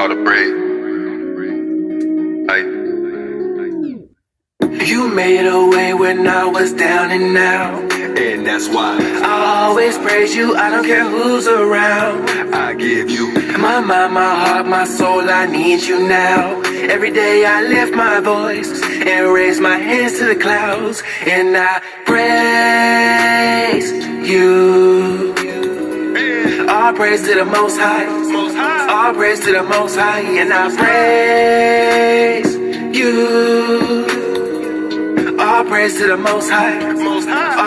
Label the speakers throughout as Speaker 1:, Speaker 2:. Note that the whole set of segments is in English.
Speaker 1: all the bread. Hey.
Speaker 2: You made a way when I was down and out.
Speaker 1: And that's why
Speaker 2: I always praise you, I don't care who's around.
Speaker 1: I give you
Speaker 2: My mind, my heart, my soul, I need you now. Every day I lift my voice and raise my hands to the clouds. And I praise you. All praise to the Most High. All praise to the Most High, and I praise you. All praise to the Most High.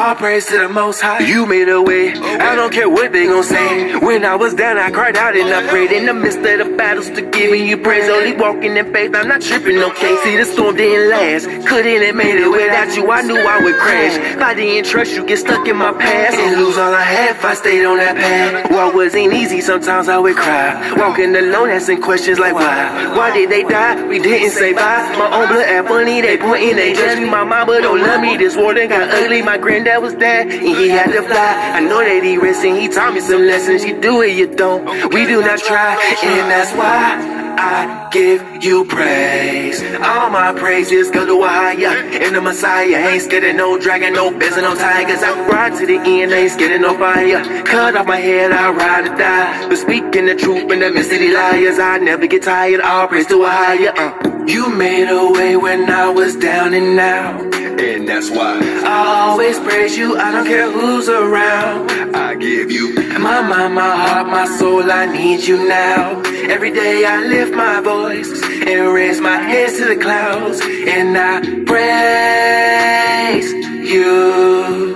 Speaker 2: All praise to the Most High. You made a way. I don't care what they gon' say. When I was down, I cried out and I prayed in the midst of the battles to giving you praise. Only walking in faith, I'm not tripping, okay? See, the storm didn't last. Couldn't have made it without you. I knew I would crash. If I didn't trust you, get stuck in my past and lose all I had if I stayed on that path. Walk wasn't easy, sometimes I would cry. Walking alone, asking questions like why? Why did they die? We didn't say bye. My own blood act funny, they pointing, they judge me. My mama don't love me. This war done got ugly. My granddad was dead, and he had to fly. I know that he resting, he taught me some lessons. You do it, you don't. We do not try, and that's why. I give you praise. All my praises go to Ahaya and the Messiah. Ain't scared of no dragon, no bears, no tigers. I ride to the end, ain't scared of no fire. Cut off my head, I ride or die. But speaking the truth in the midst of these liars, I never get tired. All praise to Ahaya. Uh. You made a way when I was down and out.
Speaker 1: And that's why
Speaker 2: I always praise you, I don't care who's around.
Speaker 1: I give you
Speaker 2: My mind, my heart, my soul, I need you now. Every day I lift my voice and raise my hands to the clouds, and I praise you.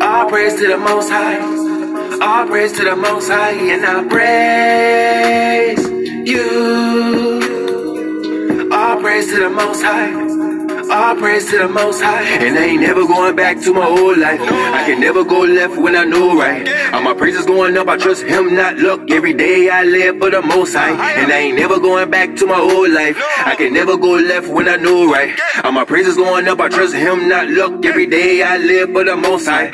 Speaker 2: All praise to the Most High. All praise to the Most High, and I praise you. All praise to the Most High. All praise to the Most High. And I ain't never going back to my old life. I can never go left when I know right. All my praises going up, I trust Him, not luck. Every day I live for the Most High. And I ain't never going back to my old life. I can never go left when I know right. All my praises going up, I trust Him, not luck. Every day I live for the Most High.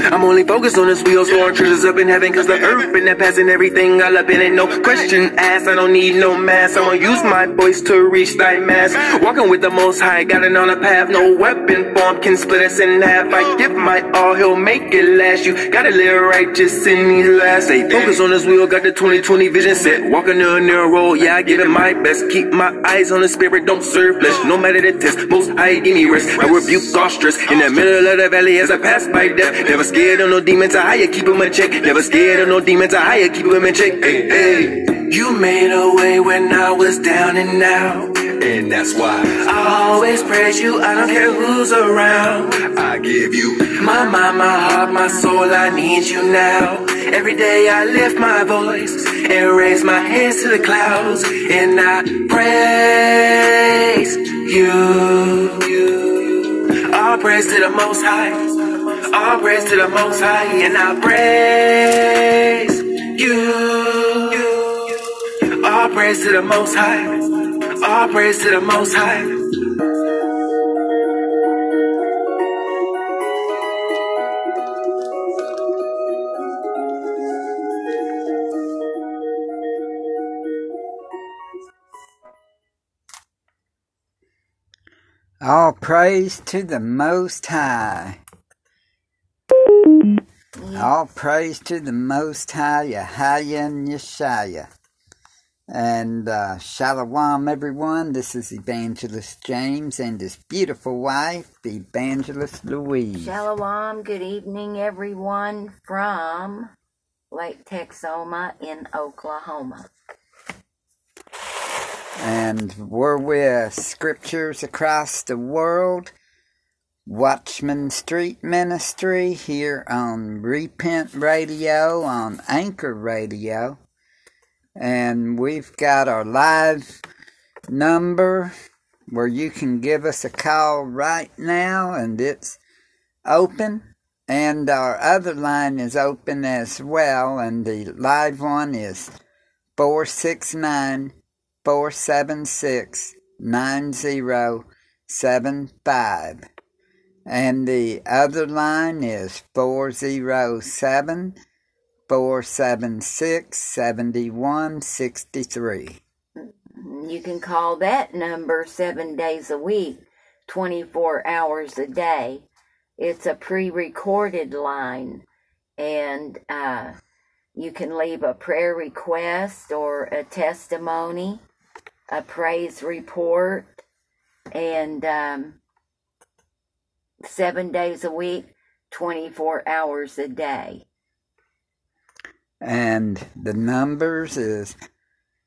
Speaker 2: I'm only focused on this wheel, storing treasures up in heaven, cause the earth and that passing everything all up in it. No question asked, I don't need no mask. I'm gonna use my voice to reach thy mass. Walking with the most high, got it on a path. No weapon form can split us in half. I give my all, he'll make it last. You gotta live right righteous in these last. Stay focused on this wheel, got the 2020 vision set. Walking on the road, yeah, I give it my best. Keep my eyes on the spirit, don't serve flesh. No matter the test, most high give me rest. I rebuke all stress in the middle of the valley as I pass by death. Never scared of no demons, I higher, keep them in check. Never scared of no demons, I higher, keep them in check. Hey, hey. You made a way when I was down and out.
Speaker 1: And that's why
Speaker 2: I always praise you, I don't care who's around.
Speaker 1: I give you
Speaker 2: My mind, my heart, my soul, I need you now. Every day I lift my voice and raise my hands to the clouds, and I praise you. All praise to the Most High. All praise to the Most High, and I praise you. All praise to the Most High. All praise to the Most High.
Speaker 3: All praise to the Most High. All praise to the Most High, Yahya and Yeshaya. And uh, Shalom, everyone. This is Evangelist James and his beautiful wife, Evangelist Louise.
Speaker 4: Shalom, good evening, everyone from Lake Texoma in Oklahoma.
Speaker 3: And we're with Scriptures Across the World, Watchman Street Ministry here on Repent Radio, on Anchor Radio. And we've got our live number where you can give us a call right now, and it's open. And our other line is open as well, and the live one is 469 476 9075. And the other line is 407 476 7163.
Speaker 4: You can call that number seven days a week, 24 hours a day. It's a pre recorded line, and uh, you can leave a prayer request or a testimony, a praise report, and um, seven days a week, 24 hours a day.
Speaker 3: And the numbers is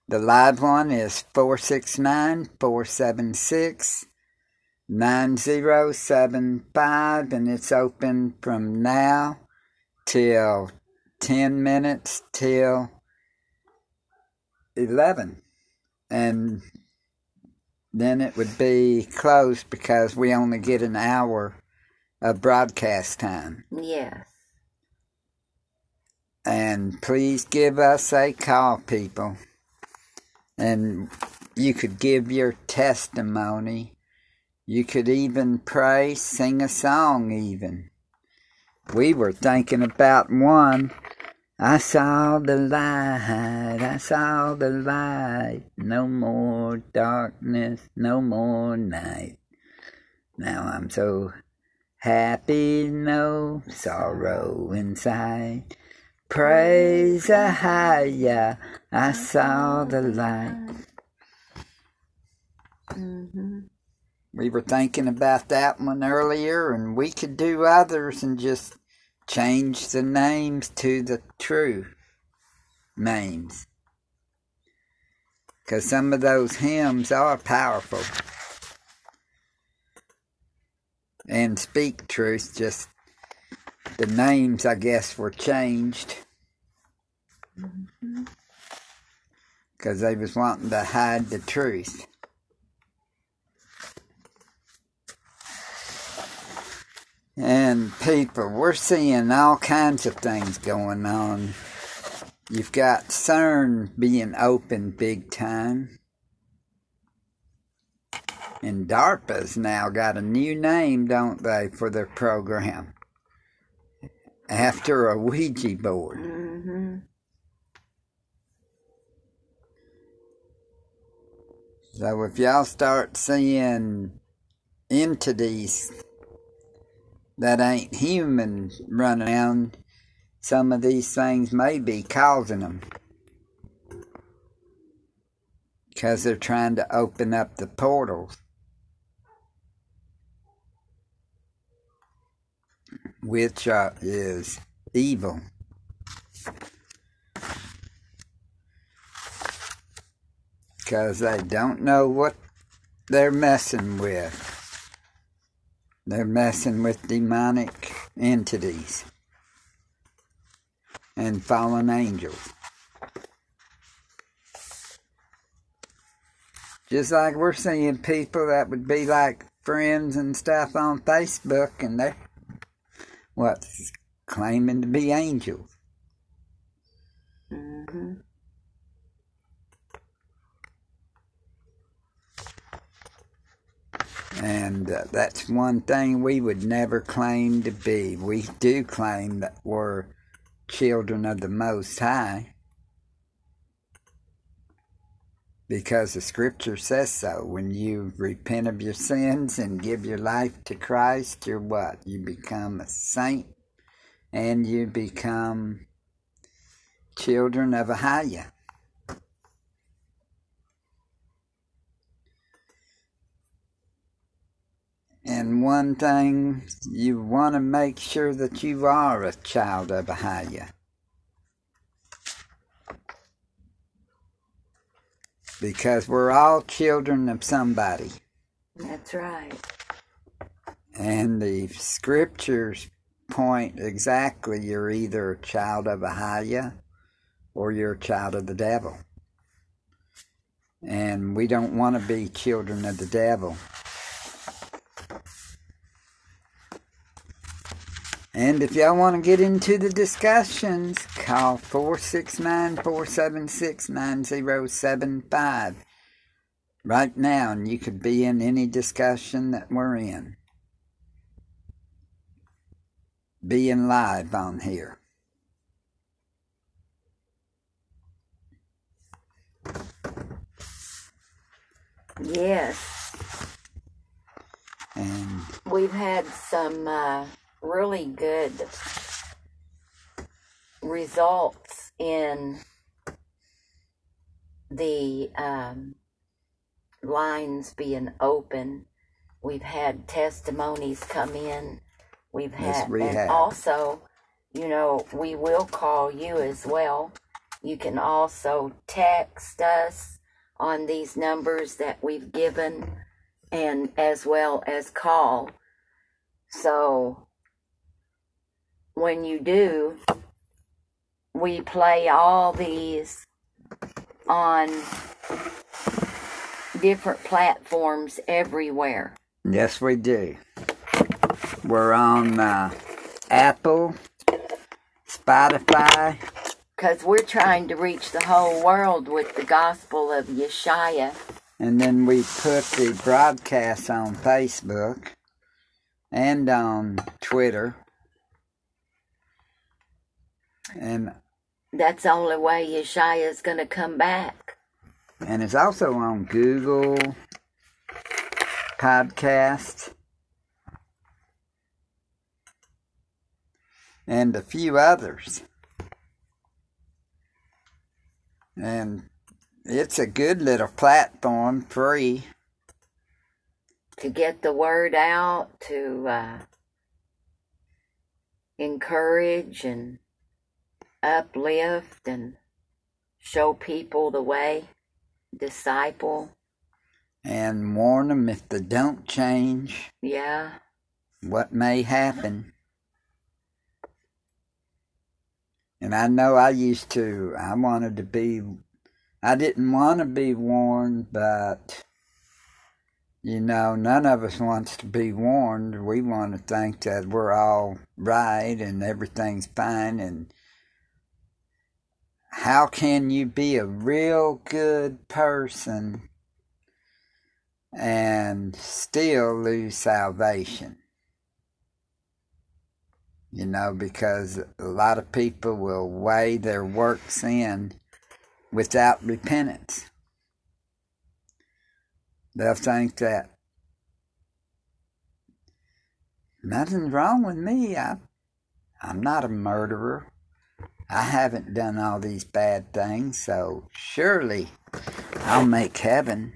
Speaker 3: the live one is 469 476 9075, and it's open from now till 10 minutes till 11. And then it would be closed because we only get an hour of broadcast time.
Speaker 4: Yes.
Speaker 3: And please give us a call, people. And you could give your testimony. You could even pray, sing a song, even. We were thinking about one. I saw the light, I saw the light. No more darkness, no more night. Now I'm so happy, no sorrow inside. Praise Ahaya, I saw the light.
Speaker 4: Mm-hmm.
Speaker 3: We were thinking about that one earlier, and we could do others and just change the names to the true names. Because some of those hymns are powerful. And speak truth, just the names, I guess, were changed. Mm-hmm. Because they was wanting to hide the truth. And people, we're seeing all kinds of things going on. You've got CERN being open big time. And DARPA's now got a new name, don't they, for their program? After a Ouija board.
Speaker 4: Mm-hmm.
Speaker 3: So if y'all start seeing entities that ain't human running around, some of these things may be causing them. Because they're trying to open up the portals. Which uh, is evil. Because they don't know what they're messing with. They're messing with demonic entities and fallen angels. Just like we're seeing people that would be like friends and stuff on Facebook and they're what claiming to be angels.
Speaker 4: Mm-hmm.
Speaker 3: And uh, that's one thing we would never claim to be. We do claim that we're children of the Most High because the scripture says so. When you repent of your sins and give your life to Christ, you're what? You become a saint and you become children of Ahia. And one thing, you want to make sure that you are a child of Ahia. Because we're all children of somebody.
Speaker 4: That's right.
Speaker 3: And the scriptures point exactly you're either a child of Ahia or you're a child of the devil. And we don't want to be children of the devil. And if y'all want to get into the discussions, call 469 476 9075 right now, and you could be in any discussion that we're in. Being live on here.
Speaker 4: Yes.
Speaker 3: And
Speaker 4: we've had some. Uh really good results in the um, lines being open. We've had testimonies come in. We've had, and also, you know, we will call you as well. You can also text us on these numbers that we've given and as well as call. So when you do, we play all these on different platforms everywhere.
Speaker 3: yes, we do. We're on uh, Apple, Spotify,
Speaker 4: Because we're trying to reach the whole world with the gospel of Yeshua.
Speaker 3: and then we put the broadcast on Facebook and on Twitter. And
Speaker 4: That's the only way Yeshua is going to come back.
Speaker 3: and it's also on Google Podcast and a few others. And it's a good little platform, free.
Speaker 4: to get the word out, to uh, encourage and uplift and show people the way, disciple.
Speaker 3: and warn them if they don't change
Speaker 4: Yeah,
Speaker 3: what may happen. And I know I used to, I wanted to be, I didn't want to be warned, but, you know, none of us wants to be warned. We want to think that we're all right and everything's fine. And how can you be a real good person and still lose salvation. You know, because a lot of people will weigh their works in without repentance. They'll think that nothing's wrong with me. I, I'm not a murderer. I haven't done all these bad things, so surely I'll make heaven.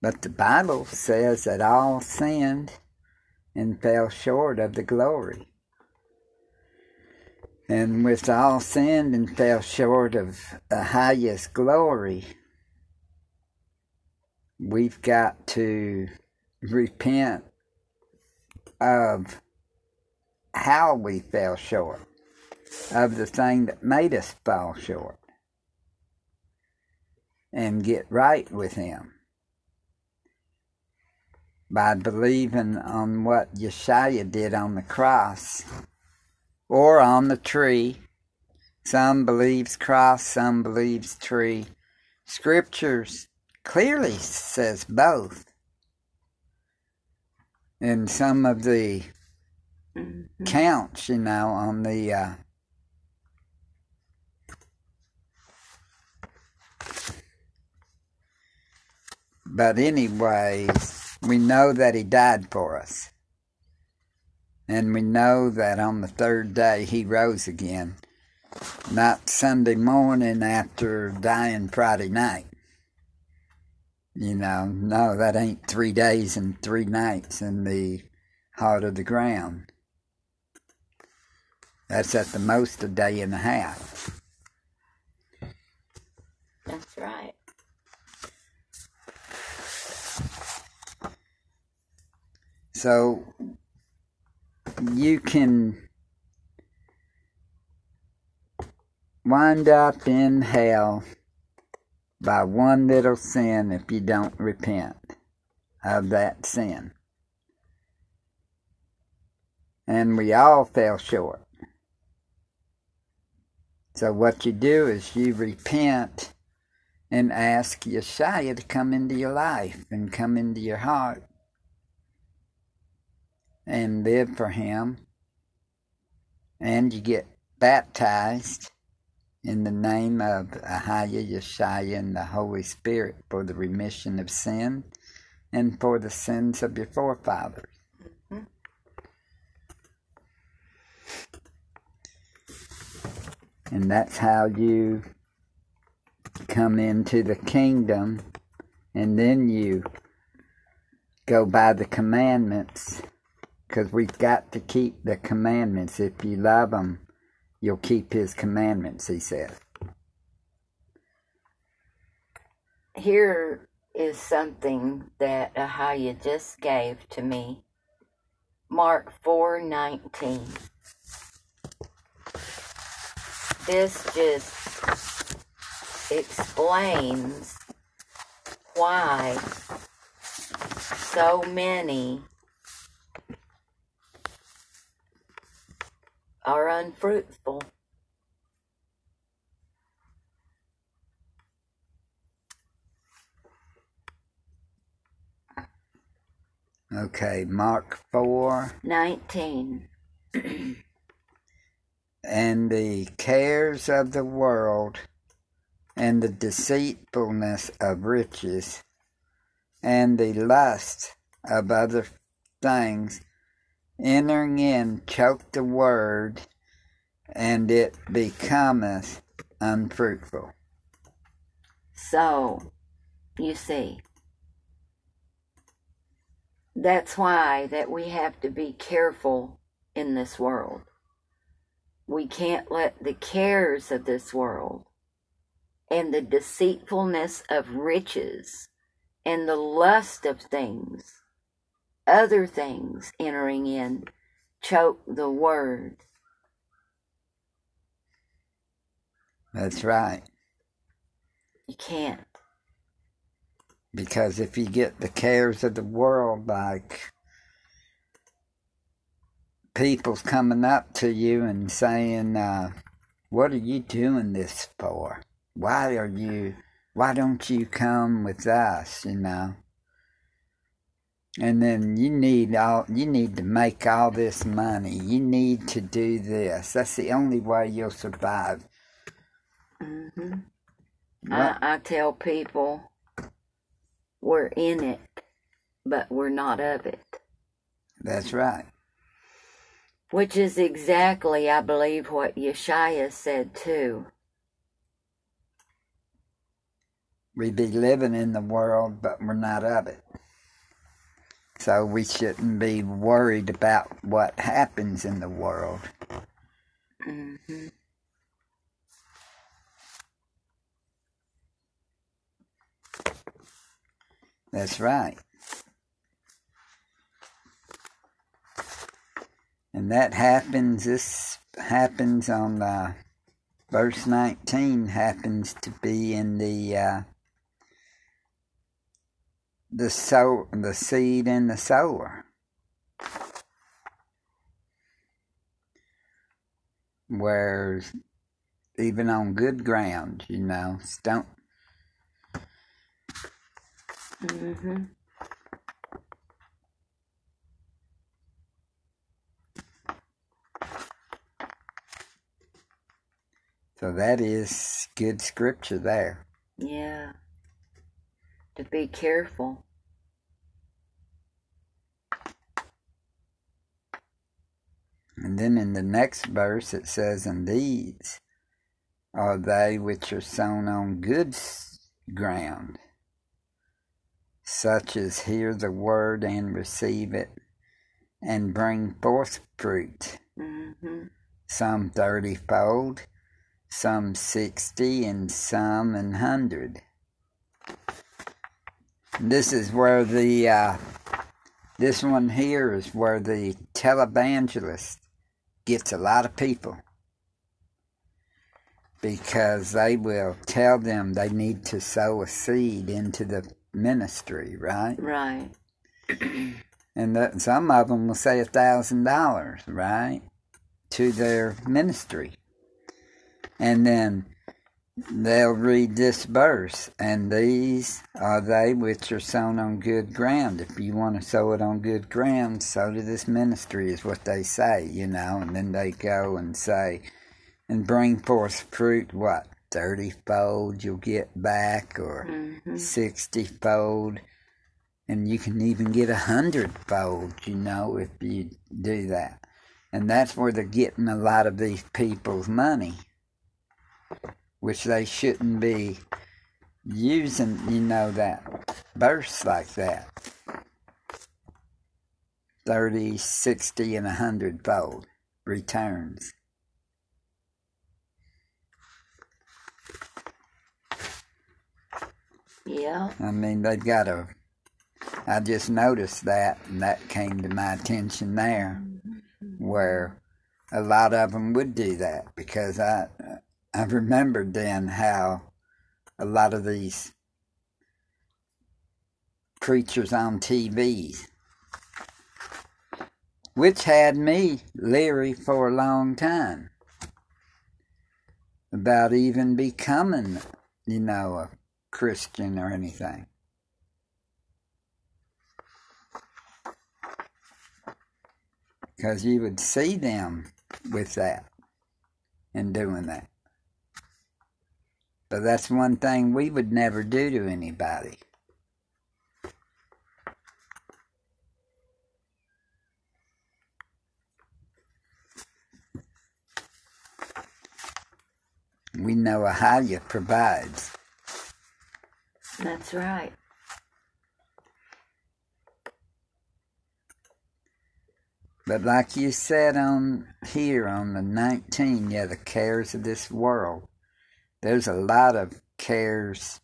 Speaker 3: But the Bible says that all sinned and fell short of the glory. And with all sinned and fell short of the highest glory, we've got to repent of how we fell short, of the thing that made us fall short, and get right with Him by believing on what Yeshua did on the cross or on the tree. Some believes cross, some believes tree. Scriptures clearly says both. In some of the counts, you know, on the uh, but anyway, we know that he died for us. And we know that on the third day he rose again. Not Sunday morning after dying Friday night. You know, no, that ain't three days and three nights in the heart of the ground. That's at the most a day and a half.
Speaker 4: that's right.
Speaker 3: So you can wind up in hell by one little sin if you don't repent of that sin. And we all fell short. So what you do is you repent and ask Yeshua to come into your life and come into your heart and live for Him. And you get baptized in the name of Ahaya Yeshaya and the Holy Spirit for the remission of sin and for the sins of your forefathers. And that's how you come into the kingdom, and then you go by the commandments, because we've got to keep the commandments. If you love Him, you'll keep his commandments, he says.
Speaker 4: Here is something that Ahaya just gave to me. Mark 4:19. This just explains why so many are unfruitful.
Speaker 3: Okay, Mark 4.
Speaker 4: 19.
Speaker 3: and the cares of the world, and the deceitfulness of riches, and the lust of other things, entering in, choke the word, and it becometh unfruitful.
Speaker 4: So, you see, that's why that we have to be careful in this world. We can't let the cares of this world and the deceitfulness of riches and the lust of things, other things entering in, choke the word.
Speaker 3: That's right.
Speaker 4: You can't.
Speaker 3: Because if you get the cares of the world, like people's coming up to you and saying, uh, What are you doing this for? Why are you, why don't you come with us, you know? And then you need all, you need to make all this money. You need to do this. That's the only way you'll survive.
Speaker 4: Mm-hmm. I, I tell people we're in it, but we're not of it.
Speaker 3: That's right.
Speaker 4: Which is exactly, I believe, what Yeshaya said too.
Speaker 3: We be living in the world, but we're not of it. So we shouldn't be worried about what happens in the world.
Speaker 4: Mm-hmm.
Speaker 3: That's right. And that happens, this happens on uh, verse 19, happens to be in the uh, the sow, the seed and the sower. Where even on good ground, you know, don't
Speaker 4: Mm-hmm.
Speaker 3: So that is good scripture there.
Speaker 4: Yeah. To be careful.
Speaker 3: And then in the next verse it says, And these are they which are sown on good ground, such as hear the word and receive it, and bring forth fruit,
Speaker 4: Mm-hmm.
Speaker 3: some thirtyfold, some sixty, and some an hundred. This is where the uh, this one here is where the televangelist gets a lot of people because they will tell them they need to sow a seed into the ministry, right?
Speaker 4: Right.
Speaker 3: And that, some of them will say a thousand dollars, right, to their ministry, and then they'll read this verse, and these are they which are sown on good ground. If you want to sow it on good ground, sow to this ministry, is what they say, you know. And then they go and say, and bring forth fruit, what, 30 fold you'll get back or
Speaker 4: Mhm.
Speaker 3: 60 fold. And you can even get a hundred fold, you know, if you do that. And that's where they're getting a lot of these people's money, which they shouldn't be using, you know, that verse like that 30, 60, and a hundred fold returns.
Speaker 4: Yeah.
Speaker 3: I mean, they've got a. I just noticed that, and that came to my attention there, mm-hmm. where a lot of them would do that because I, I remembered then how a lot of these creatures on TV, which had me leery for a long time about even becoming, you know, a Christian or anything. Because you would see them with that and doing that. But that's one thing we would never do to anybody. We know Ahaya provides.
Speaker 4: That's right.
Speaker 3: But like you said on here on the 19, yeah, the cares of this world. There's a lot of cares,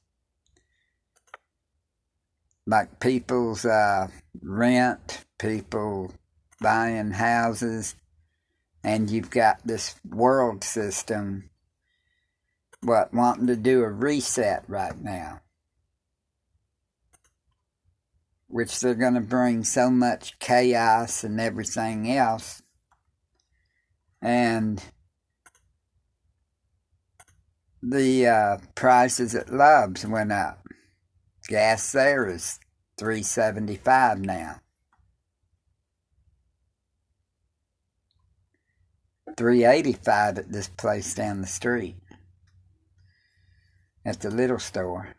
Speaker 3: like people's uh, rent, people buying houses, and you've got this world system, what, wanting to do a reset right now which they're going to bring so much chaos and everything else. And the uh, prices at Love's went up. Gas there is three seventy five now. Three eighty five at this place down the street. At the little store.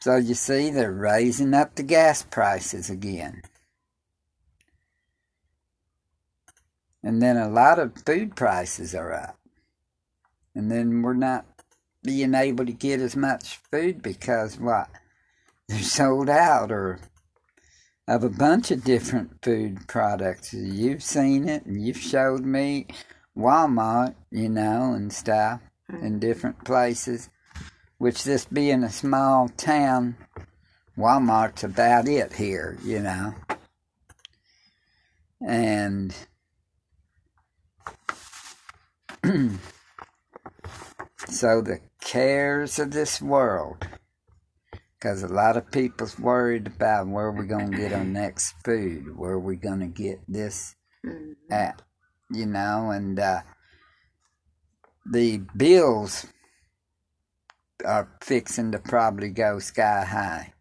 Speaker 3: So you see, they're raising up the gas prices again. And then a lot of food prices are up. And then we're not being able to get as much food because what? They're sold out or of a bunch of different food products. You've seen it and you've showed me Walmart, you know, and stuff mm-hmm. in different places which this being a small town, Walmart's about it here, you know. And so the cares of this world, because a lot of people's worried about where we're going to get our next food, where we're going to get this
Speaker 4: Mhm.
Speaker 3: at, you know, and uh, the bills are fixing to probably go sky high.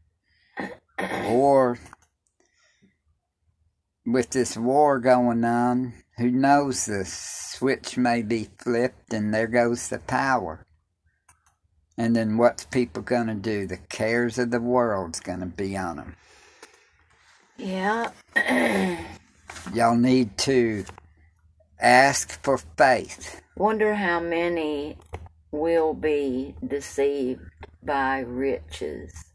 Speaker 3: Or with this war going on, who knows the switch may be flipped and there goes the power. And then what's people going to do? The cares of the world's going to be on them.
Speaker 4: Yeah.
Speaker 3: Y'all need to ask for faith.
Speaker 4: Wonder how many will be deceived by riches.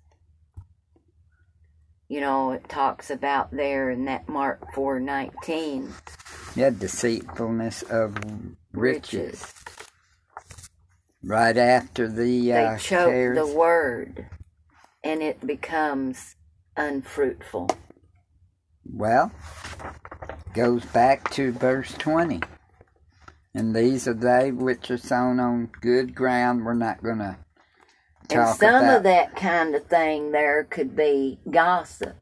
Speaker 4: You know, it talks about there in that Mark 4:19
Speaker 3: Yeah, deceitfulness of riches. Right after the uh,
Speaker 4: They choke
Speaker 3: cares.
Speaker 4: the word and it becomes unfruitful.
Speaker 3: Well, goes back to verse 20. And these are they which are sown on good ground. We're not going to
Speaker 4: And some of that kind of thing there could be gossip.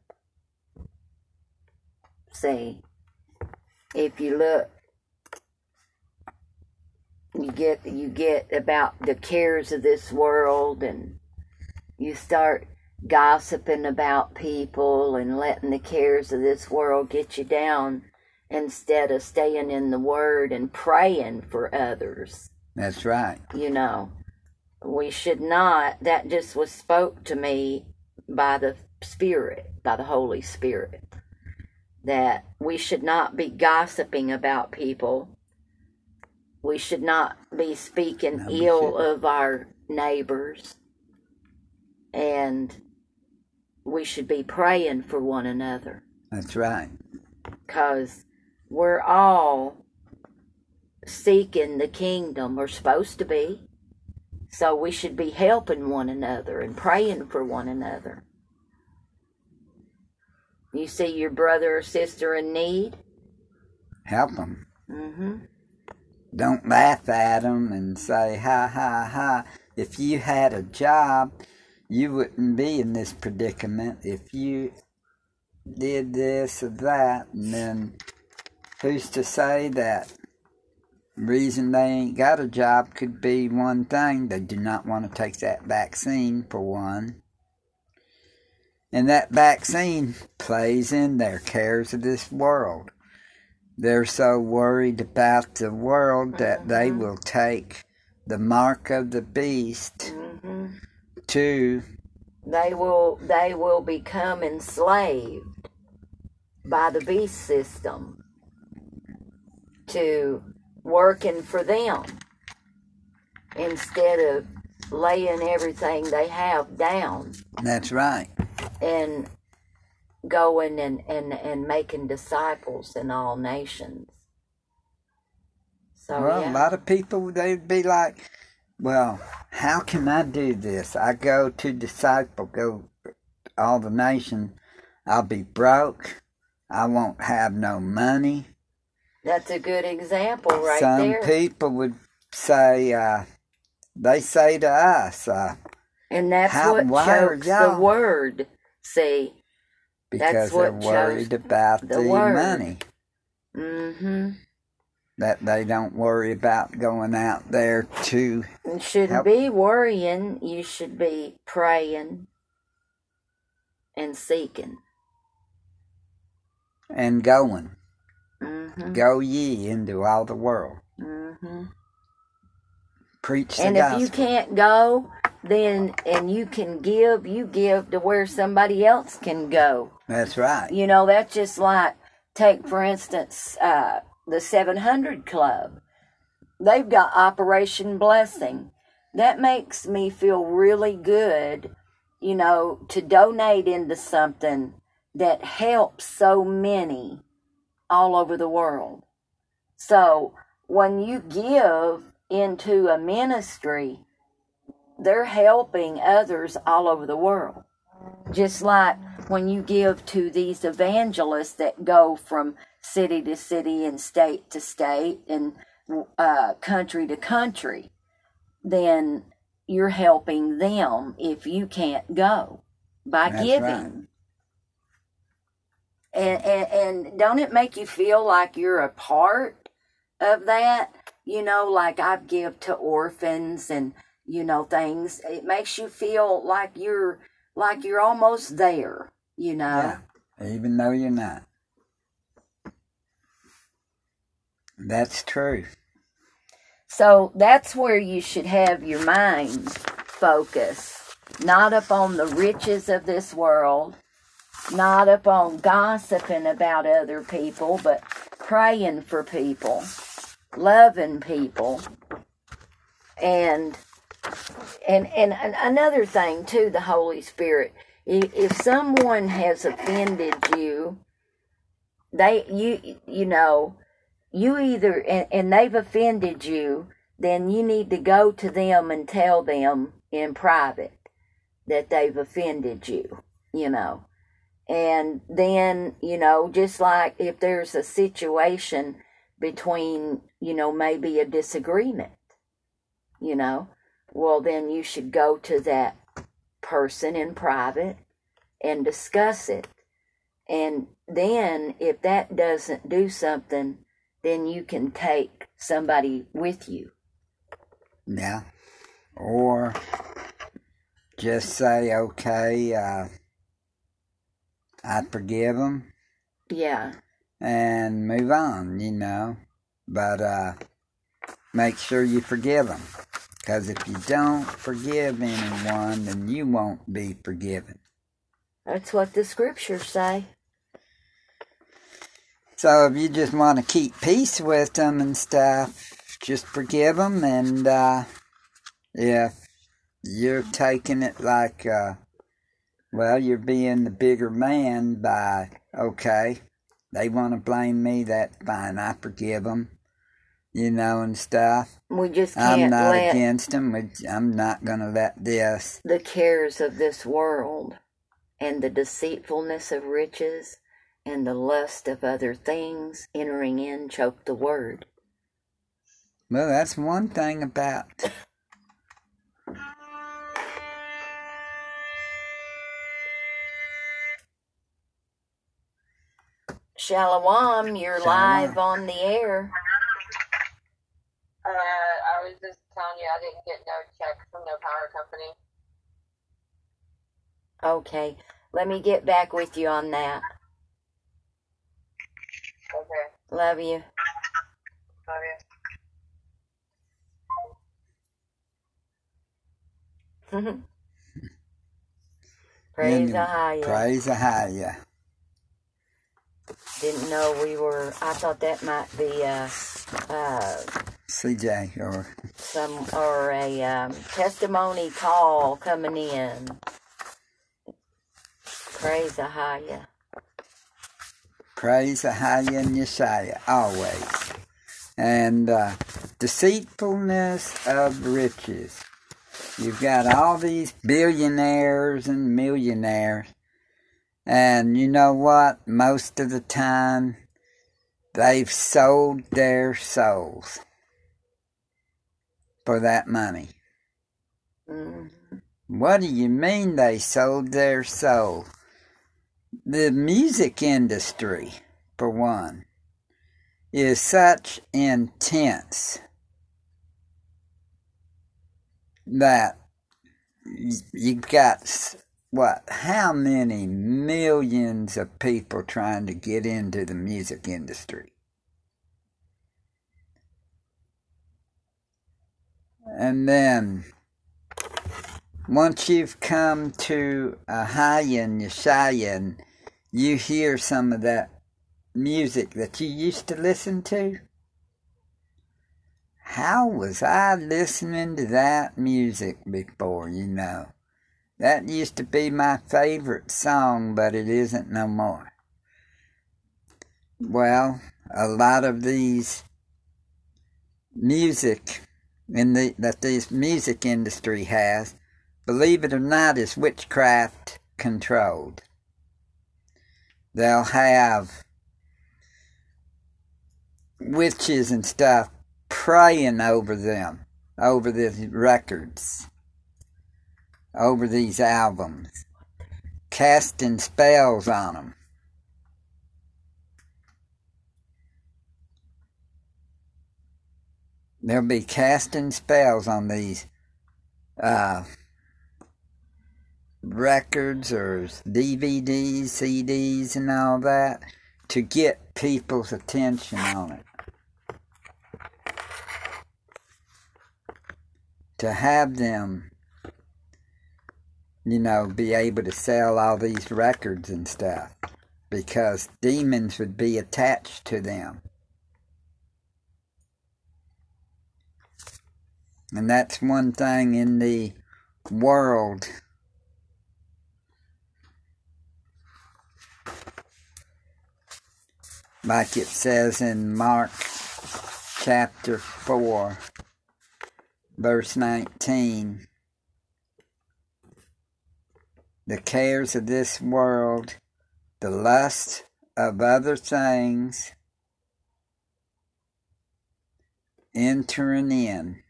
Speaker 4: See, if you look, you get you get about the cares of this world, and you start gossiping about people and letting the cares of this world get you down. instead of staying in the Word and praying for others.
Speaker 3: That's right.
Speaker 4: You know, we should not, that just was spoke to me by the Spirit, by the Holy Spirit, that we should not be gossiping about people. We should not be speaking
Speaker 3: No,
Speaker 4: ill
Speaker 3: shouldn't.
Speaker 4: of our neighbors. And we should be praying for one another
Speaker 3: That's right.
Speaker 4: because we're all seeking the kingdom. We're supposed to be. So we should be helping one another and praying for one another. You see your brother or sister in need?
Speaker 3: Help them.
Speaker 4: Mm-hmm.
Speaker 3: Don't laugh at them and say, ha ha ha. If you had a job, you wouldn't be in this predicament. If you did this or that, and then who's to say that reason they ain't got a job could be one thing. They do not want to take that vaccine for one. And that vaccine plays in their cares of this world. They're so worried about the world that they will take the mark of the beast
Speaker 4: Mm-hmm.
Speaker 3: to
Speaker 4: They will they will become enslaved by the beast system to working for them instead of laying everything they have down
Speaker 3: that's right
Speaker 4: and going and, and, and making disciples in all nations. So
Speaker 3: well,
Speaker 4: yeah.
Speaker 3: a lot of people they'd be like, "Well, how can I do this? I go to disciple, go all the nation. I'll be broke. I won't have no money."
Speaker 4: That's a good example right
Speaker 3: Some
Speaker 4: there.
Speaker 3: people would say, uh, they say to us, uh,
Speaker 4: and that's
Speaker 3: How-
Speaker 4: what chokes the word. See?
Speaker 3: because
Speaker 4: That's
Speaker 3: they're
Speaker 4: what
Speaker 3: worried about
Speaker 4: the
Speaker 3: the, money.
Speaker 4: Mm-hmm.
Speaker 3: That they don't worry about going out there to.
Speaker 4: You shouldn't
Speaker 3: Help.
Speaker 4: be worrying. You should be praying and seeking.
Speaker 3: and going.
Speaker 4: Mm-hmm.
Speaker 3: Go ye into all the world.
Speaker 4: Mm-hmm.
Speaker 3: Preach the
Speaker 4: And if you can't go, then and you can give, you give to where somebody else can go.
Speaker 3: That's right.
Speaker 4: You know, that's just like take for instance uh, the 700 Club. They've got Operation Blessing. That makes me feel really good, you know, to donate into something that helps so many all over the world. So when you give into a ministry, they're helping others all over the world. Just like when you give to these evangelists that go from city to city and state to state and uh, country to country, then you're helping them if you can't go by
Speaker 3: That's
Speaker 4: giving.
Speaker 3: right.
Speaker 4: And, and and don't it make you feel like you're a part of that? You know, like I give to orphans and you know things. It makes you feel like you're like you're almost there. You know.
Speaker 3: Yeah. Even though you're not. That's true.
Speaker 4: So that's where you should have your mind focus, not upon the riches of this world, not up on gossiping about other people, but praying for people, loving people, and and and another thing too, the Holy Spirit. If, someone has offended you, they you you know you either and, and they've offended you then you need to go to them and tell them in private that they've offended you you know and then you know just like if there's a situation between you know maybe a disagreement you know well then you should go to that person in private and discuss it and then if that doesn't do something then you can take somebody with you.
Speaker 3: Yeah. Or just say, okay, uh, I forgive them.
Speaker 4: Yeah.
Speaker 3: and move on, you know. But uh, make sure you forgive them. Because if you don't forgive anyone, then you won't be forgiven.
Speaker 4: That's what the scriptures say.
Speaker 3: So if you just want to keep peace with them and stuff, just forgive them. And uh, if you're taking it like, uh, well, you're being the bigger man by, okay, they want to blame me, that's fine. I forgive them, you know, and stuff.
Speaker 4: We just can't
Speaker 3: I'm not
Speaker 4: let
Speaker 3: against them. I'm not going to let this.
Speaker 4: the cares of this world and the deceitfulness of riches and the lust of other things entering in choke the word.
Speaker 3: Well, that's one thing about.
Speaker 4: Shalom, you're
Speaker 3: Shalom.
Speaker 4: live on the air.
Speaker 5: Uh, I was just telling you I didn't get no check from no power company.
Speaker 4: Okay, let me get back with you on that.
Speaker 5: Okay.
Speaker 4: Love you.
Speaker 5: Love you.
Speaker 4: Praise
Speaker 3: Anyway,
Speaker 4: Ahaya.
Speaker 3: Praise Ahaya.
Speaker 4: Didn't know we were. I thought that might be uh, uh,
Speaker 3: CJ or
Speaker 4: some or a um, testimony call coming in. Praise Ahaya.
Speaker 3: Praise Ahaya and Yeshaya always. And uh, deceitfulness of riches. You've got all these billionaires and millionaires. And you know what? Most of the time, they've sold their souls for that money.
Speaker 4: Mm.
Speaker 3: What do you mean they sold their soul? The music industry, for one, is such intense that you've got what? How many millions of people trying to get into the music industry? And then once you've come to a high in Yeshaya and you hear some of that music that you used to listen to, how was I listening to that music before, you know? That used to be my favorite song, but it isn't no more. Well, a lot of these music in the that this music industry has believe it or not, is witchcraft controlled. They'll have witches and stuff praying over them, over the records, over these albums, casting spells on them. They'll be casting spells on these uh, records or DVDs, CDs, and all that to get people's attention on it. To have them, you know, be able to sell all these records and stuff because demons would be attached to them. And that's one thing in the world like it says in Mark chapter 4, verse 19. The cares of this world, the lust of other things, entering in.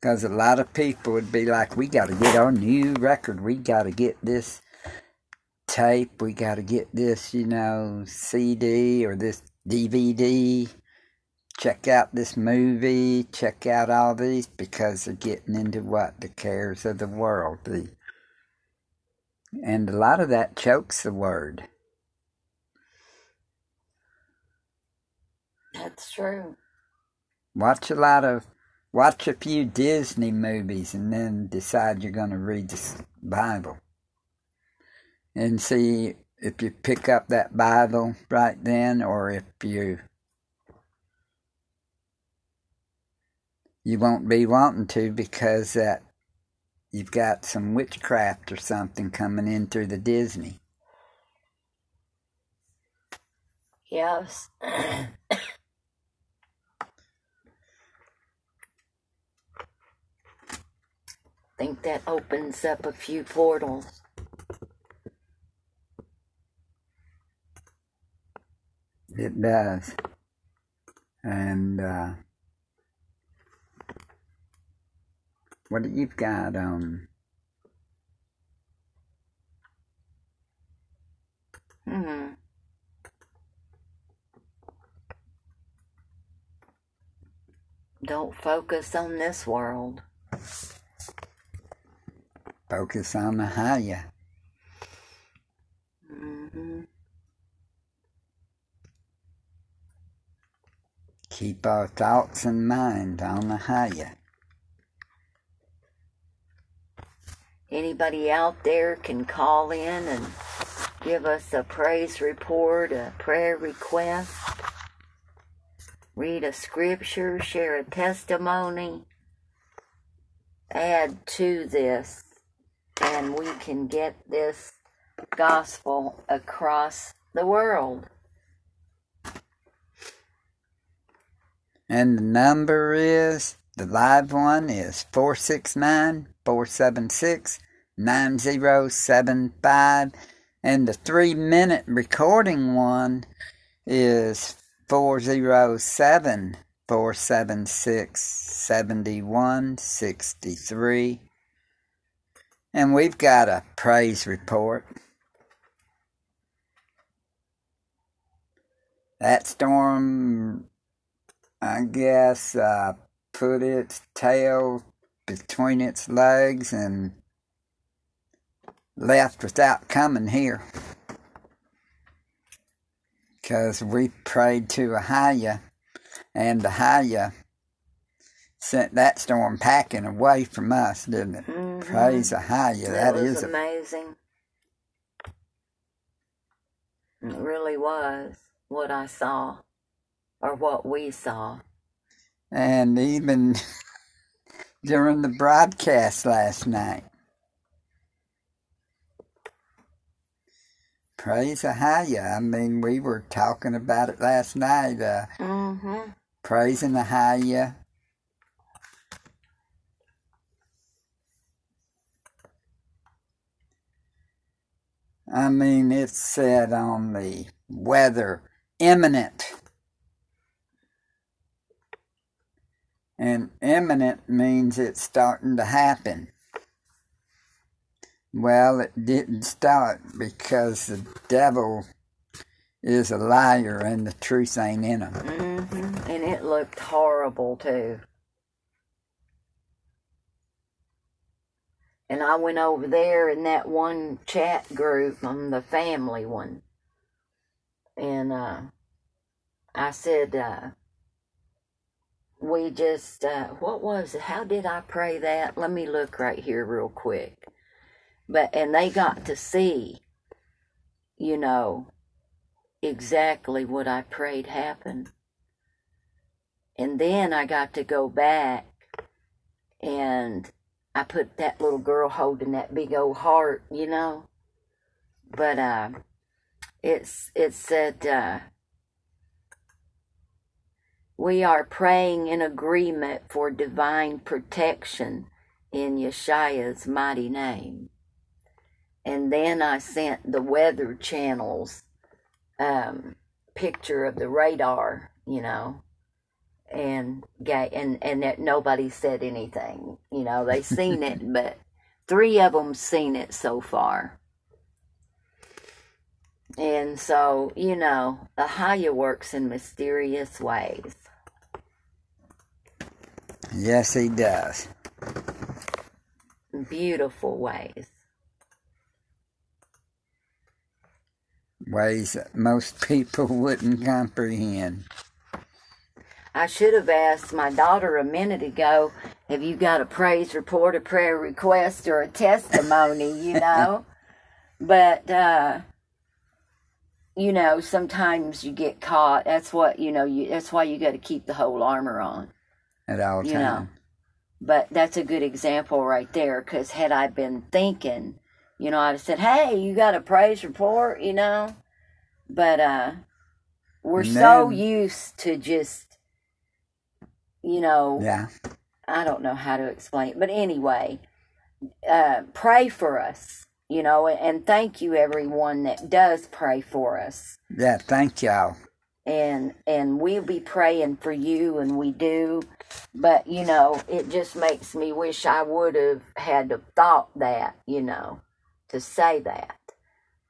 Speaker 3: Because a lot of people would be like, we got to get our new record. We got to get this tape. We got to get this, you know, CD or this DVD. Check out this movie. Check out all these because they're getting into what? The cares of the world. The And a lot of that chokes the word.
Speaker 4: That's true.
Speaker 3: Watch a lot of, watch a few Disney movies and then decide you're going to read the Bible. And see if you pick up that Bible right then or if you you won't be wanting to because that you've got some witchcraft or something coming in through the Disney.
Speaker 4: Yes. think that opens up a few portals.
Speaker 3: It does. And uh, what do you've got on?
Speaker 4: Hmm. Don't focus on this world.
Speaker 3: Focus on the higher.
Speaker 4: hmm
Speaker 3: Keep our thoughts and mind on the higher.
Speaker 4: Anybody out there can call in and give us a praise report, a prayer request, read a scripture, share a testimony, add to this, and we can get this gospel across the world.
Speaker 3: And the number is, the live one is 469 476 9075. And the three minute recording one is 407 476 7163. And we've got a praise report. That storm I guess uh, put its tail between its legs and left without coming here. Because we prayed to Ahaya, and Ahaya sent that storm packing away from us, didn't it?
Speaker 4: Mhm.
Speaker 3: Praise Ahaya.
Speaker 4: That,
Speaker 3: that
Speaker 4: was
Speaker 3: is a
Speaker 4: amazing. It really was what I saw, or what we saw.
Speaker 3: and even during the broadcast last night. Praise Ahaya. I mean, we were talking about it last night, uh,
Speaker 4: Mm-hmm.
Speaker 3: praising Ahaya. I mean, it said on the weather imminent. And imminent means it's starting to happen. Well, it didn't start because the devil is a liar and the truth ain't in him.
Speaker 4: Mm-hmm. And it looked horrible too. And I went over there in that one chat group on the family one. And uh, I said, uh, we just, uh, what was it? How did I pray that? Let me look right here real quick. But, and they got to see, you know, exactly what I prayed happened. And then I got to go back and I put that little girl holding that big old heart, you know. But uh it's it said uh we are praying in agreement for divine protection in Yeshua's mighty name. And then I sent the weather channels um, picture of the radar, you know, and ga- and and that nobody said anything. You know, they seen it, but three of them seen it so far. And so, you know, Ahaya works in mysterious ways.
Speaker 3: Yes, he does.
Speaker 4: beautiful ways.
Speaker 3: ways that most people wouldn't comprehend.
Speaker 4: I should have asked my daughter a minute ago, have you got a praise report, a prayer request, or a testimony, you know? but, uh, you know, sometimes you get caught. That's what, you know, you, that's why you got to keep the whole armor on.
Speaker 3: At all
Speaker 4: You know. But that's a good example right there, because had I been thinking, you know, I'd have said, hey, you got a praise report, you know? But, uh, we're so used to just, you know,
Speaker 3: Yeah.
Speaker 4: I don't know how to explain it, but anyway, uh, pray for us, you know, and thank you everyone that does pray for us,
Speaker 3: Yeah, thank y'all.
Speaker 4: And and we'll be praying for you, and we do, but you know, it just makes me wish I would have had to thought that, you know, to say that.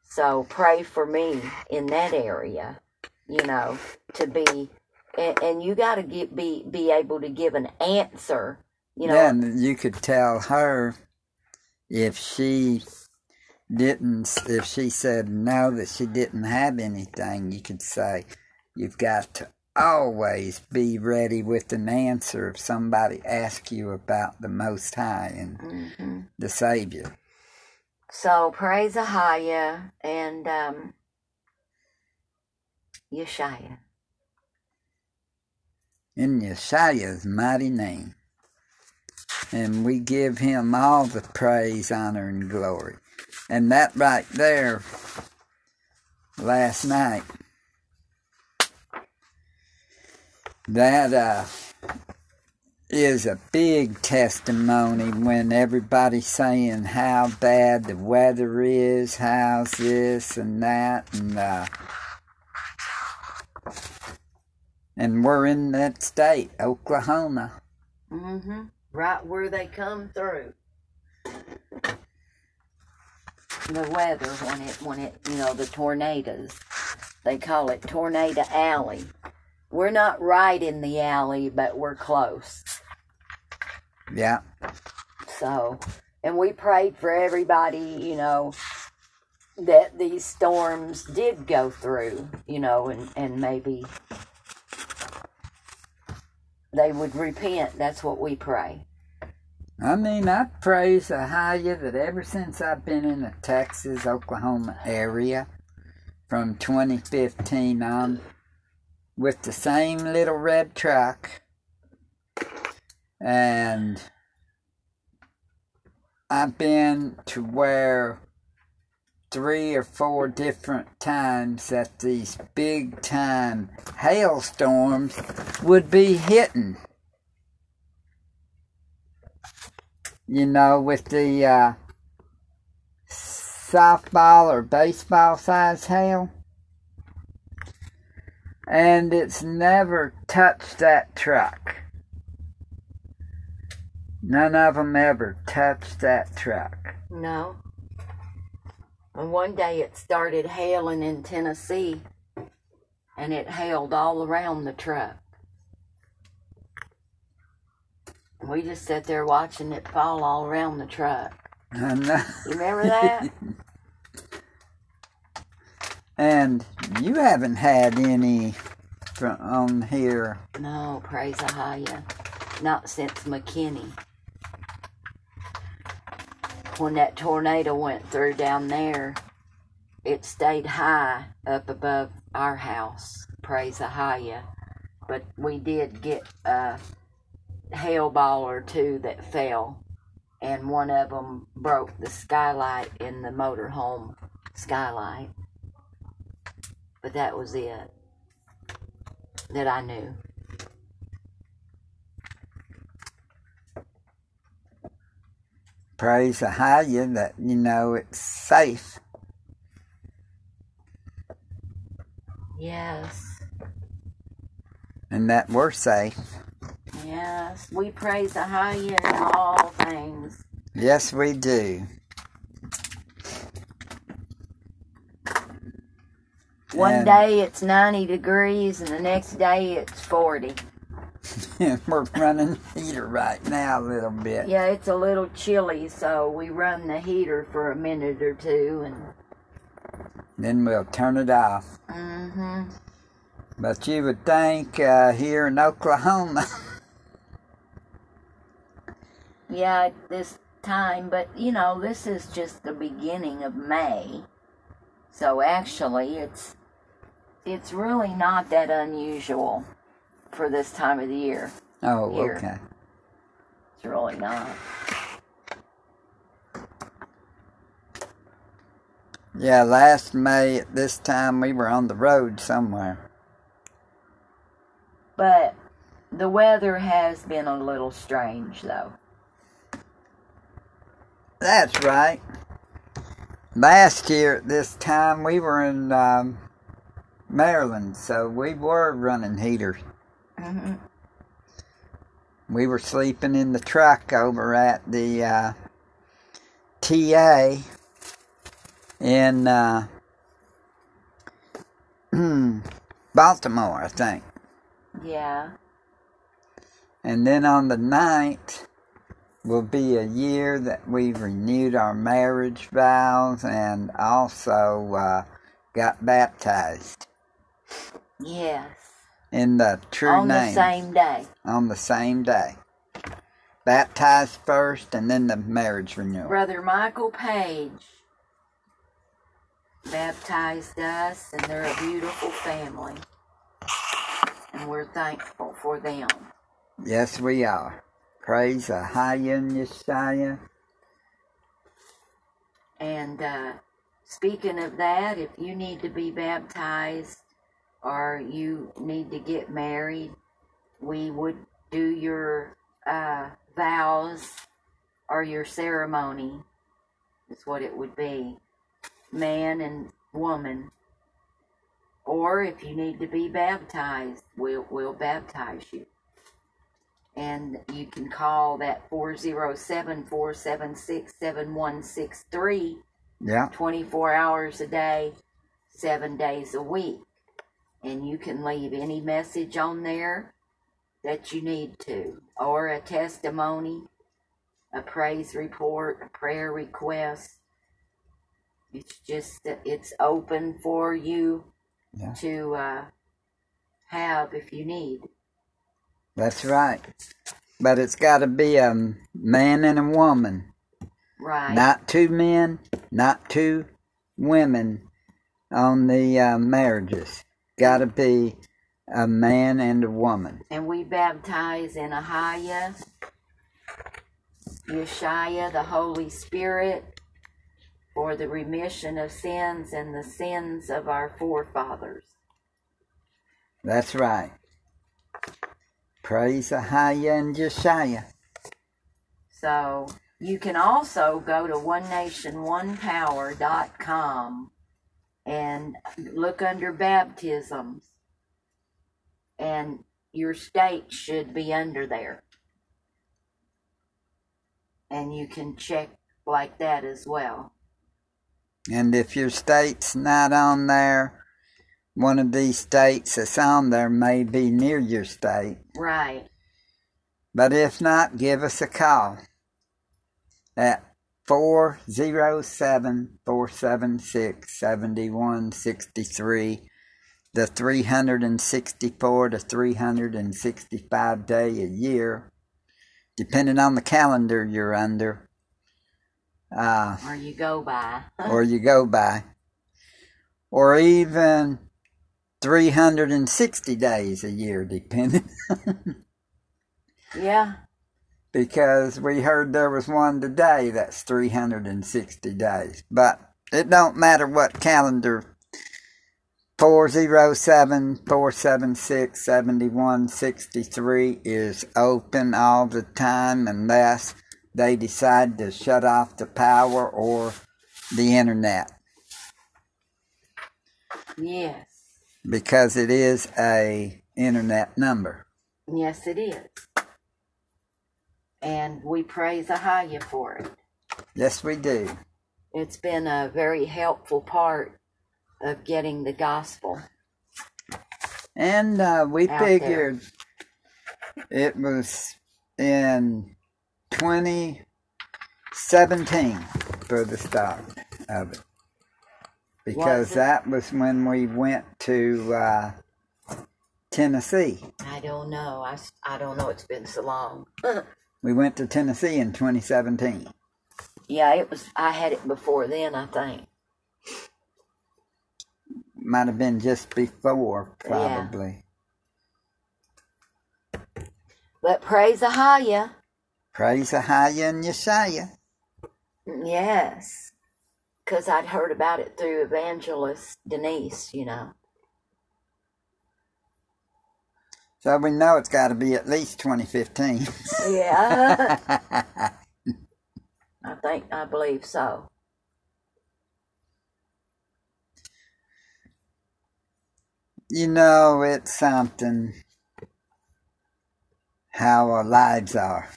Speaker 4: So pray for me in that area, you know, to be. And, and you got to get be be able to give an answer, you know,
Speaker 3: and you could tell her if she didn't, if she said no, that she didn't have anything, you could say, you've got to always be ready with an answer if somebody asks you about the Most High and
Speaker 4: hmm
Speaker 3: the Savior.
Speaker 4: So praise Ahaya and um, Yeshaya.
Speaker 3: in Yeshua's mighty name. And we give him all the praise, honor, and glory. And that right there, last night, that uh, is a big testimony when everybody's saying how bad the weather is, how's this and that, and uh, and we're in that state, Oklahoma.
Speaker 4: Mm-hmm. Right where they come through. The weather when it when it you know the tornadoes, they call it tornado alley. We're not right in the alley, but we're close.
Speaker 3: Yeah,
Speaker 4: So, and we prayed for everybody, you know, that these storms did go through, you know, and, and maybe they would repent. That's what we pray.
Speaker 3: I mean, I praise Ahaya that ever since I've been in the Texas, Oklahoma area, from 2015 on, with the same little red truck, and I've been to where three or four different times that these big time hailstorms would be hitting. You know, with the uh, softball or baseball size hail. And it's never touched that truck. None of them ever touched that truck.
Speaker 4: No. And one day it started hailing in Tennessee, and it hailed all around the truck. We just sat there watching it fall all around the truck. You remember that?
Speaker 3: And you haven't had any from on here.
Speaker 4: no, praise Ahaya. Not since McKinney. When that tornado went through down there, it stayed high up above our house. Praise Ahaya. But we did get a hail ball or two that fell, and one of them broke the skylight in the motorhome skylight. But that was it that I knew.
Speaker 3: Praise Ahaya that you know it's safe.
Speaker 4: Yes,
Speaker 3: and that we're safe.
Speaker 4: yes. We praise Ahaya in all things.
Speaker 3: Yes, we do.
Speaker 4: One
Speaker 3: And-
Speaker 4: day it's 90 degrees, and the next day it's 40.
Speaker 3: we're running the heater right now a little bit.
Speaker 4: Yeah, it's a little chilly, so we run the heater for a minute or two, and
Speaker 3: Then we'll turn it off.
Speaker 4: Mm-hmm.
Speaker 3: But you would think uh, here in Oklahoma,
Speaker 4: Yeah, at this time, but you know, this is just the beginning of May. So actually, it's it's really not that unusual for this time of the year.
Speaker 3: oh,
Speaker 4: Here.
Speaker 3: okay.
Speaker 4: It's really not.
Speaker 3: Yeah, last May at this time we were on the road somewhere.
Speaker 4: But the weather has been a little strange though.
Speaker 3: That's right. Last year at this time we were in um, Maryland, so we were running heaters.
Speaker 4: hmm
Speaker 3: We were sleeping in the truck over at the uh, TA in uh, Baltimore, I think.
Speaker 4: Yeah.
Speaker 3: And then on the 9th will be a year that we've renewed our marriage vows and also uh, got baptized
Speaker 4: Yes.
Speaker 3: in the true
Speaker 4: On
Speaker 3: name On
Speaker 4: the same day.
Speaker 3: on the same day. Baptized first and then the marriage renewal.
Speaker 4: Brother Michael Page baptized us, and they're a beautiful family. And we're thankful for them.
Speaker 3: Yes, we are. Praise the Ahayan Yeshaya.
Speaker 4: And uh, speaking of that, if you need to be baptized or you need to get married, we would do your uh, vows or your ceremony, is what it would be man and woman. Or if you need to be baptized, we'll, we'll baptize you. And you can call that 407 476 7163
Speaker 3: Yeah.
Speaker 4: 24 hours a day, seven days a week. And you can leave any message on there that you need to, or a testimony, a praise report, a prayer request. It's just, that it's open for you
Speaker 3: Yeah.
Speaker 4: to uh, have if you need.
Speaker 3: That's right. But it's got to be a man and a woman.
Speaker 4: Right.
Speaker 3: Not two men, not two women on the uh, marriages. Got to be a man and a woman.
Speaker 4: and we baptize in Ahaya, Yeshaya, the Holy Spirit, for the remission of sins and the sins of our forefathers.
Speaker 3: That's right. Praise Ahaya and Yeshaya.
Speaker 4: So you can also go to onenationonepower.com and look under baptisms, and your state should be under there. And you can check like that as well.
Speaker 3: And if your state's not on there, one of these states that's on there may be near your state.
Speaker 4: Right.
Speaker 3: But if not, give us a call at 407 476 7163. The 364 to 365 day a year, depending on the calendar you're under uh,
Speaker 4: Or you go by.
Speaker 3: or you go by, or even 360 days a year, depending.
Speaker 4: yeah.
Speaker 3: Because we heard there was one today that's 360 days. But it don't matter what calendar 407 476 7163 is open all the time unless they decide to shut off the power or the internet
Speaker 4: Yes.
Speaker 3: because it is a internet number.
Speaker 4: Yes, it is. And we praise Ahaya for it.
Speaker 3: Yes, we do.
Speaker 4: It's been a very helpful part of getting the gospel.
Speaker 3: And uh, we figured it was in 2017 for the start of it. because
Speaker 4: Was it?
Speaker 3: that was when we went to uh, Tennessee.
Speaker 4: I don't know. I, I don't know. It's been so long.
Speaker 3: We went to Tennessee in 2017.
Speaker 4: yeah, it was. I had it before then. I think.
Speaker 3: Might have been just before,
Speaker 4: Yeah.
Speaker 3: probably.
Speaker 4: But praise Ahaya.
Speaker 3: Praise Ahaya and Yeshaya.
Speaker 4: Yes. Because I'd heard about it through evangelist Denise, you know.
Speaker 3: So we know it's got to be at least 2015.
Speaker 4: Yeah. I think, I believe so.
Speaker 3: you know, it's something how our lives are.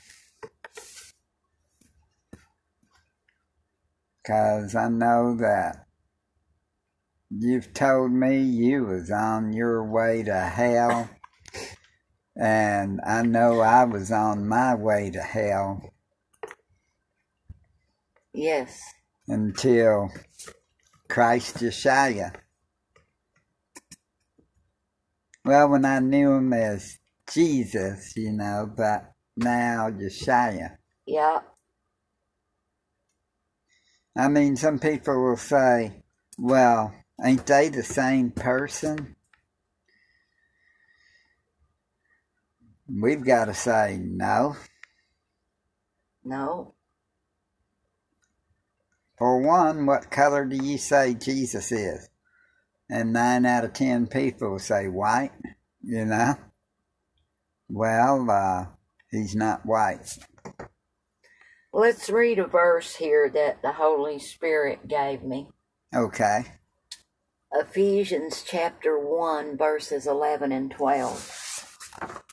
Speaker 3: Because I know that you've told me you was on your way to hell, and I know I was on my way to hell
Speaker 4: Yes.
Speaker 3: until Christ Yeshua. Well, when I knew him as Jesus, you know, but now Yeshua.
Speaker 4: Yeah.
Speaker 3: I mean, some people will say, well, ain't they the same person? We've got to say no.
Speaker 4: No.
Speaker 3: For one, what color do you say Jesus is? And nine out of ten people say white, you know? Well, uh, he's not white.
Speaker 4: Let's read a verse here that the Holy Spirit gave me.
Speaker 3: Okay.
Speaker 4: Ephesians chapter 1, verses 11 and 12.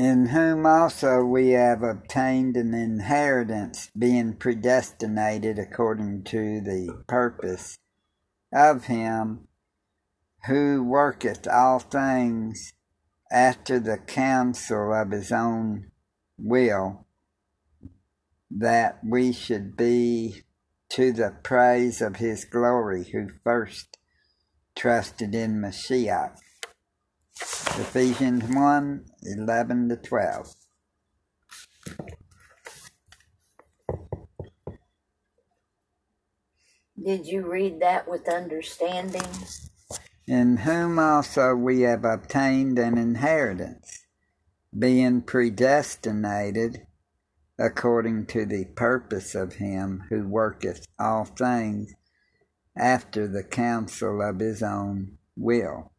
Speaker 3: In whom also we have obtained an inheritance, being predestinated according to the purpose of him who worketh all things after the counsel of his own will, that we should be to the praise of his glory, who first trusted in Mashiach. Ephesians 1 11 to 12.
Speaker 4: Did you read that with understanding?
Speaker 3: In whom also we have obtained an inheritance, being predestinated according to the purpose of him who worketh all things after the counsel of his own will.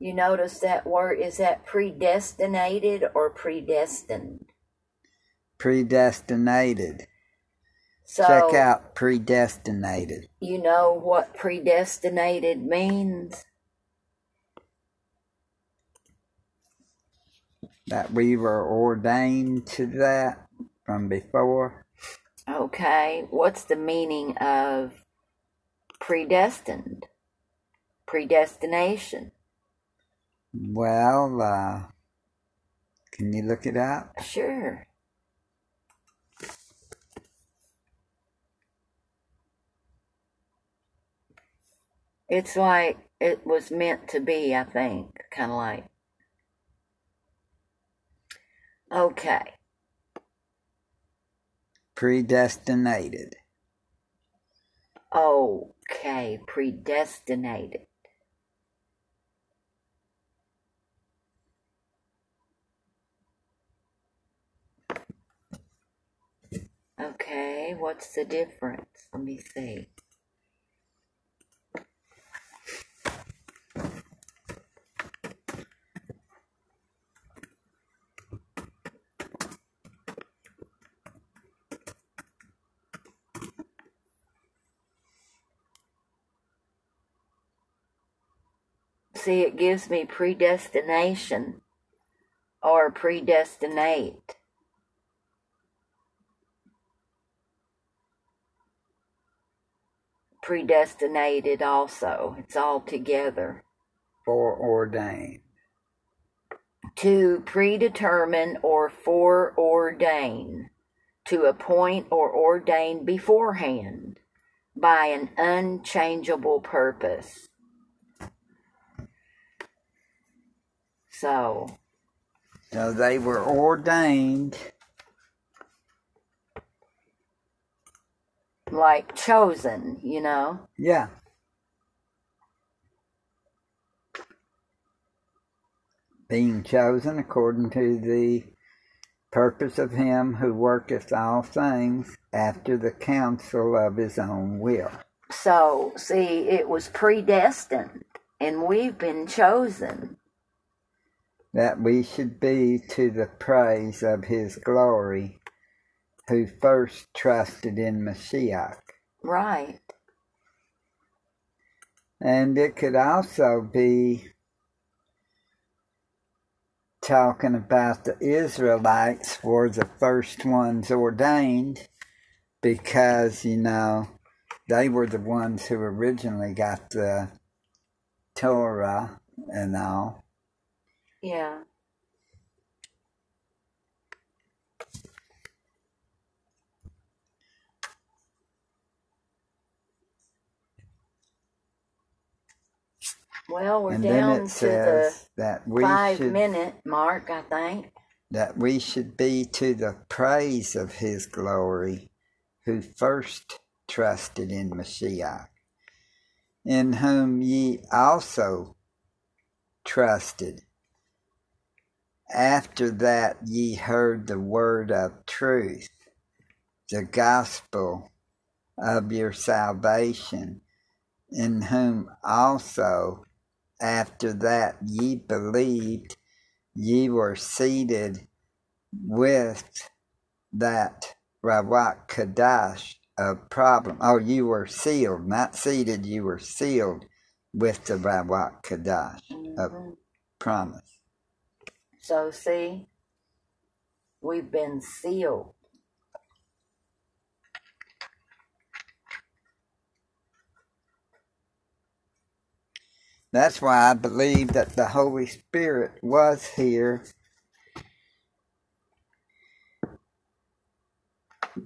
Speaker 4: You notice that word is that predestinated or predestined?
Speaker 3: Predestinated.
Speaker 4: So
Speaker 3: Check out predestinated.
Speaker 4: you know what predestinated means?
Speaker 3: That we were ordained to that from before.
Speaker 4: Okay, what's the meaning of predestined? Predestination.
Speaker 3: Well, uh, can you look it up?
Speaker 4: Sure. It's like it was meant to be, I think, kind of like. Okay.
Speaker 3: Predestinated.
Speaker 4: Okay, predestinated. Okay, what's the difference? Let me see. See, it gives me predestination or predestinate. Predestinated also. It's all together.
Speaker 3: Foreordained.
Speaker 4: To predetermine or foreordain. To appoint or ordain beforehand by an unchangeable purpose. So,
Speaker 3: So they were ordained.
Speaker 4: Like chosen, you know?
Speaker 3: Yeah. Being chosen according to the purpose of him who worketh all things after the counsel of his own will.
Speaker 4: So, see, it was predestined, and we've been chosen.
Speaker 3: that we should be to the praise of his glory, who first trusted in Mashiach.
Speaker 4: Right.
Speaker 3: And it could also be talking about the Israelites were the first ones ordained because, you know, they were the ones who originally got the Torah and all.
Speaker 4: Yeah. Well, we're
Speaker 3: and
Speaker 4: down to the
Speaker 3: that we
Speaker 4: five
Speaker 3: should
Speaker 4: minute mark, I think.
Speaker 3: that we should be to the praise of his glory, who first trusted in Mashiach, in whom ye also trusted. After that ye heard the word of truth, the gospel of your salvation, in whom also after that ye believed ye were seated with that Rawak Kadash of problem. Oh, you were sealed, not seated, you were sealed with the Rawak Kadash of
Speaker 4: Mhm.
Speaker 3: promise.
Speaker 4: So, see, we've been sealed.
Speaker 3: That's why I believe that the Holy Spirit was here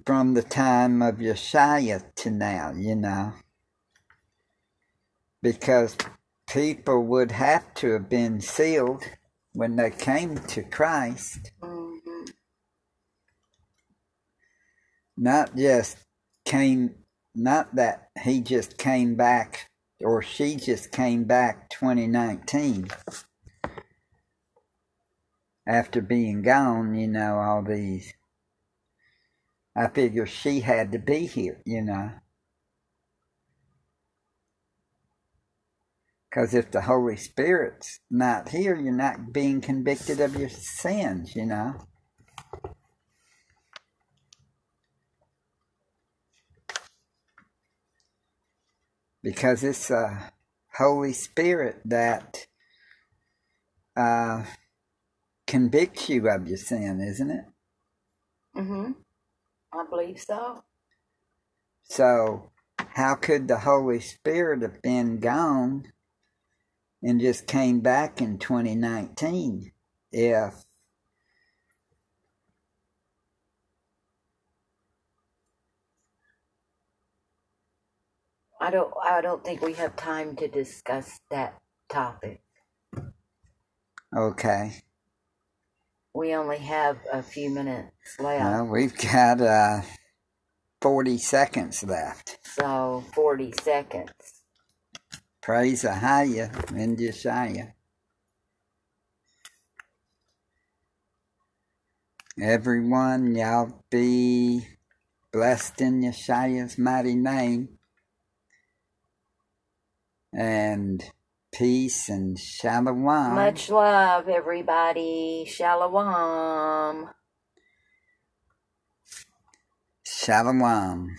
Speaker 3: from the time of Yeshua to now, you know. Because people would have to have been sealed when they came to Christ,
Speaker 4: hmm
Speaker 3: not just came, not that he just came back or she just came back 2019 after being gone, you know, all these. I figure she had to be here, you know. Because if the Holy Spirit's not here, you're not being convicted of your sins, you know. Because it's the Holy Spirit that uh, convicts you of your sin, isn't it?
Speaker 4: Mm-hmm. I believe so.
Speaker 3: So, how could the Holy Spirit have been gone and just came back in 2019 if
Speaker 4: I don't. I don't think we have time to discuss that topic.
Speaker 3: okay
Speaker 4: We only have a few minutes left,
Speaker 3: well we've got uh 40 seconds left
Speaker 4: so forty seconds.
Speaker 3: praise Ahaya and Yeshaya everyone y'all be blessed in Yeshua's mighty name and peace and shalom
Speaker 4: Much love, everybody. Shalom.
Speaker 3: shalom